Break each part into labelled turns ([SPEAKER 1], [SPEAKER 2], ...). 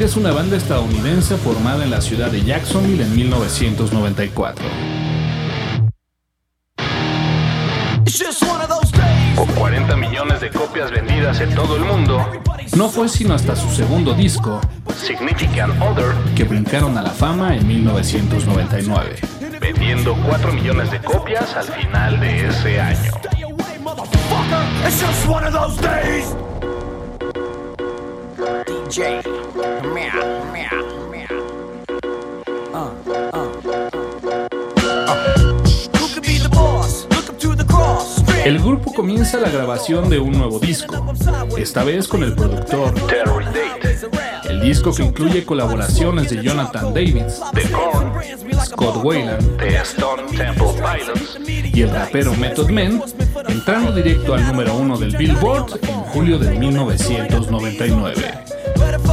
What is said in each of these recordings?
[SPEAKER 1] Es una banda estadounidense formada en la ciudad de Jacksonville en 1994.
[SPEAKER 2] Con 40 millones de copias vendidas en todo el mundo,
[SPEAKER 1] No fue sino hasta su segundo disco
[SPEAKER 2] Significant Other,
[SPEAKER 1] que brincaron a la fama en 1999.
[SPEAKER 2] vendiendo 4 millones de copias al final de ese año.
[SPEAKER 3] The cross.
[SPEAKER 1] El grupo comienza la grabación de un nuevo disco, esta vez con el productor.
[SPEAKER 2] Terry Date,
[SPEAKER 1] El disco que incluye colaboraciones de Jonathan Davis,
[SPEAKER 2] The Korn,
[SPEAKER 1] Scott Weiland
[SPEAKER 2] The Stone Temple Pilots,
[SPEAKER 1] y el rapero Method Man, entrando directo al número uno del Billboard en julio de 1999.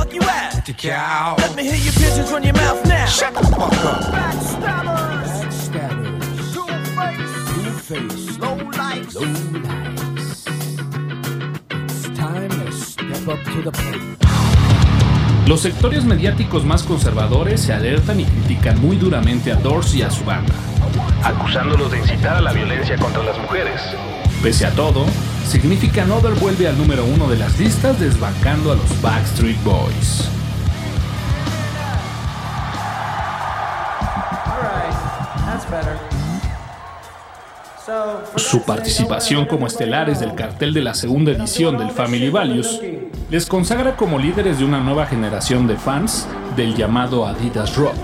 [SPEAKER 3] The fuck you at? Let me hear your pigeons run your mouth now. Shut the fuck up. Backstabbers. Backstabbers. Two-face. Two-face. Low lights. Low lights. It's time to step up to the plate.
[SPEAKER 1] Los sectores mediáticos más conservadores se alertan y critican muy duramente a Doors y a su banda.
[SPEAKER 2] acusándolos de incitar a la violencia contra las mujeres.
[SPEAKER 1] Pese a todo, Significant Other vuelve al número uno de las listas desbancando a los Backstreet Boys. Su participación como estelares del cartel de la segunda edición del Family Values les consagra como líderes de una nueva generación de fans del llamado Adidas Rock.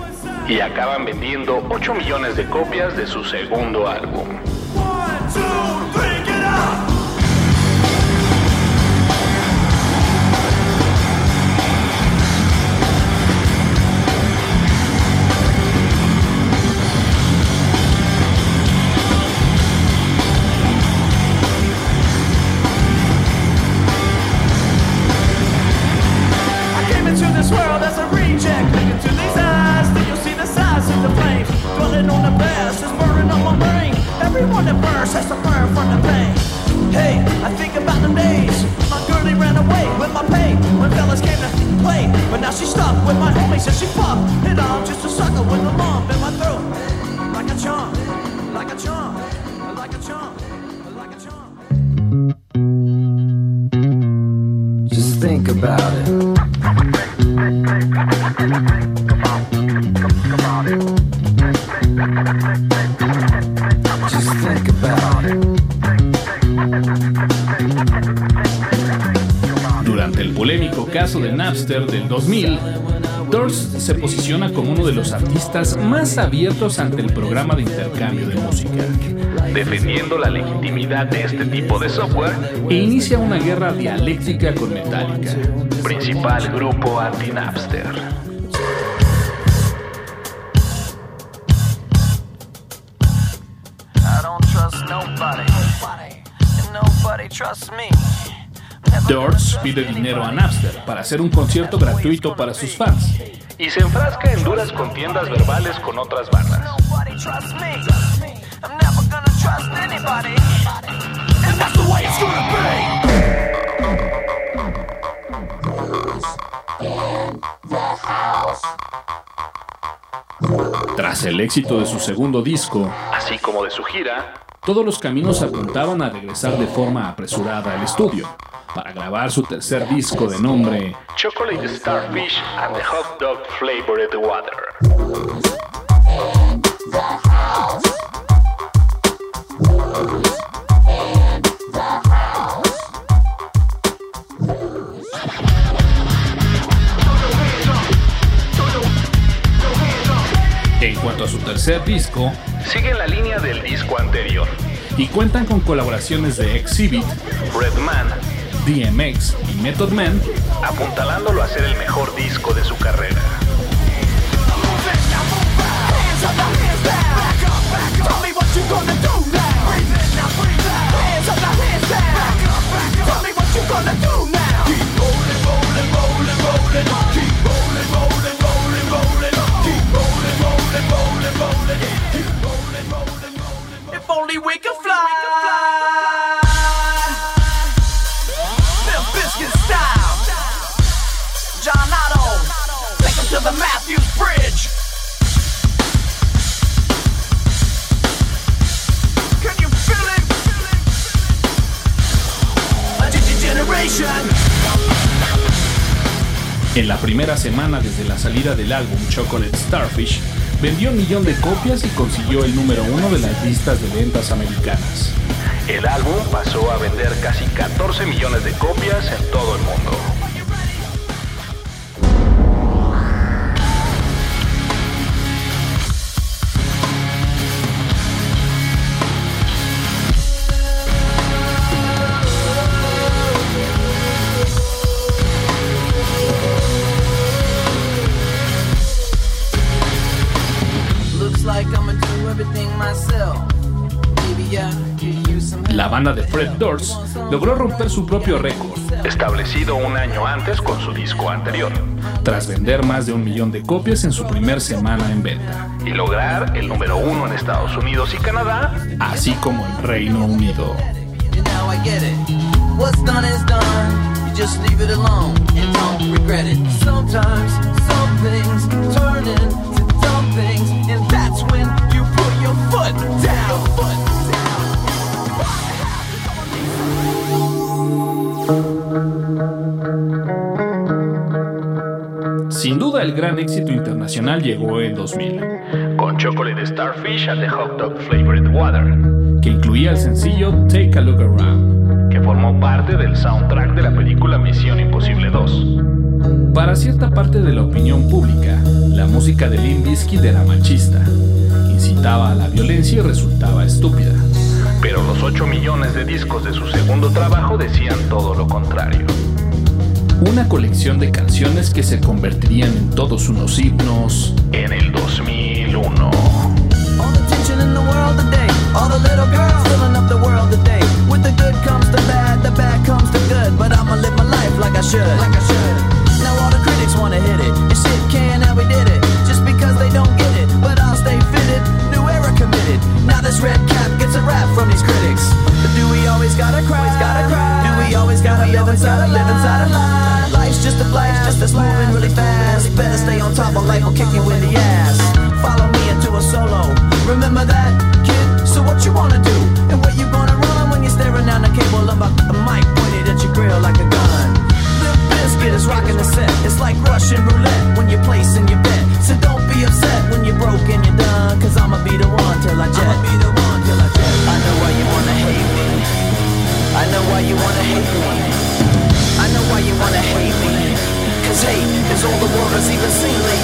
[SPEAKER 2] Y acaban vendiendo 8 millones de copias de su segundo álbum.
[SPEAKER 3] From the pain. Hey, I think about the days my girlie ran away with my pain when fellas came to play. But now she's stuck with my homies and she fucked. And I'm just a sucker with a lump in my throat. Like a charm, like a charm, like a charm, like a charm.
[SPEAKER 4] Just think about it. Just think about it.
[SPEAKER 1] Polémico caso de Napster del 2000, Doors se posiciona como uno de los artistas más abiertos ante el programa de intercambio de música
[SPEAKER 2] defendiendo la legitimidad de este tipo de software,
[SPEAKER 1] e inicia una guerra dialéctica con Metallica.
[SPEAKER 2] principal grupo anti-Napster.
[SPEAKER 3] Nobody. Nobody trusts me.
[SPEAKER 1] Doors pide dinero a Napster para hacer un concierto gratuito para sus fans.
[SPEAKER 2] Y se enfrasca en duras contiendas verbales con otras bandas.
[SPEAKER 1] Tras el éxito de su segundo disco,
[SPEAKER 2] Así como de su gira,
[SPEAKER 1] todos los caminos apuntaban a regresar de forma apresurada al estudio para grabar su tercer disco de nombre
[SPEAKER 2] Chocolate Starfish and the Hot Dog Flavored Water.
[SPEAKER 1] A su tercer disco,
[SPEAKER 2] Sigue la línea del disco anterior.
[SPEAKER 1] y cuentan con colaboraciones de Exhibit,
[SPEAKER 2] Redman,
[SPEAKER 1] DMX y Method Man,
[SPEAKER 2] apuntalándolo a ser el mejor disco de su carrera.
[SPEAKER 3] the Matthews Bridge. Can you feel it? Generation.
[SPEAKER 1] En la primera semana desde la salida del álbum Chocolate Starfish, vendió un millón de copias y consiguió el número uno de las listas de ventas americanas.
[SPEAKER 2] El álbum pasó a vender casi 14 millones de copias en todo el mundo.
[SPEAKER 1] Banda de Fred Durst logró romper su propio récord,
[SPEAKER 2] Establecido un año antes con su disco anterior.
[SPEAKER 1] tras vender más de un millón de copias en su primer semana en venta,
[SPEAKER 2] Y lograr el número uno en Estados Unidos y Canadá.
[SPEAKER 1] así como en Reino Unido.
[SPEAKER 3] Things and that's when you put your. Foot down.
[SPEAKER 1] Sin duda el gran éxito internacional llegó en 2000,
[SPEAKER 2] Con Chocolate Starfish and the Hot Dog Flavored Water.
[SPEAKER 1] que incluía el sencillo Take a Look Around.
[SPEAKER 2] Que formó parte del soundtrack de la película Misión Imposible 2.
[SPEAKER 1] Para cierta parte de la opinión pública, la música de Limp Bizkit era machista, incitaba a la violencia y resultaba estúpida.
[SPEAKER 2] Pero los 8 millones de discos de su segundo trabajo decían todo lo contrario.
[SPEAKER 1] Una colección de canciones que se convertirían en todos unos himnos,
[SPEAKER 2] En el 2001.
[SPEAKER 3] All the lovers even
[SPEAKER 2] seemly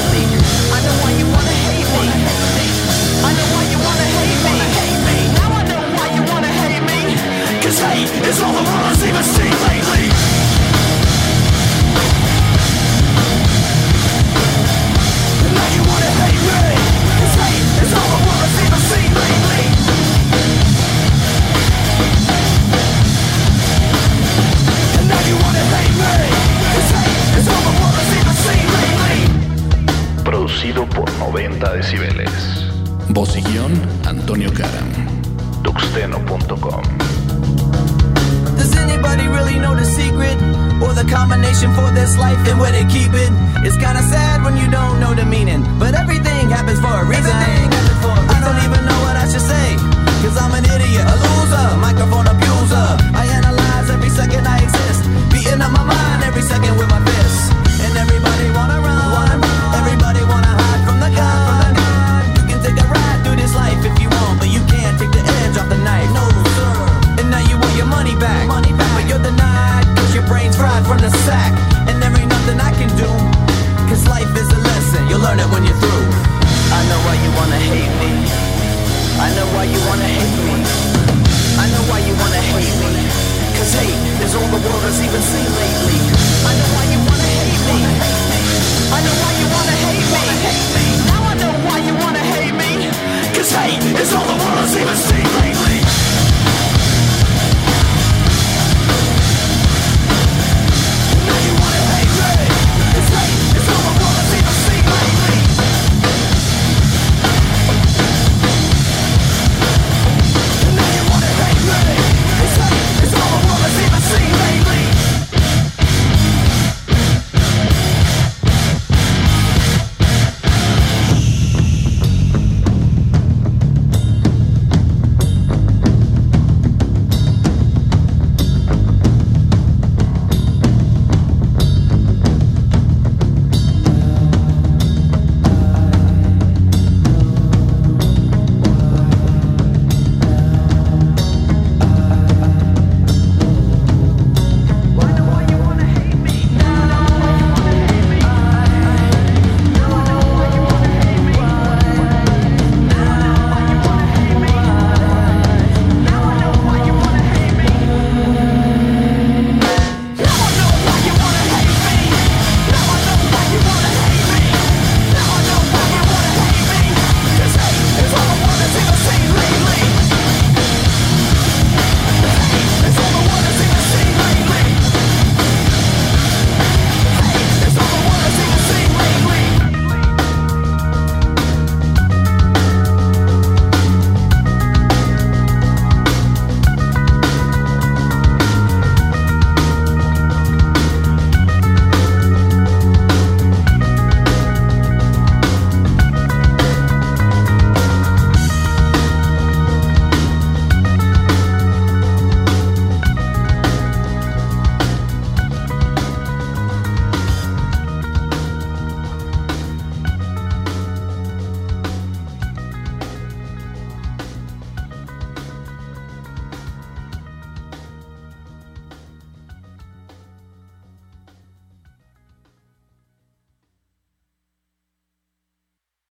[SPEAKER 2] 90 decibeles.
[SPEAKER 1] voz y guión Antonio Karam.
[SPEAKER 2] Tuxteno.com.
[SPEAKER 3] Does anybody really know the secret? Or the combination for this life and where they keep it? It's kinda sad when you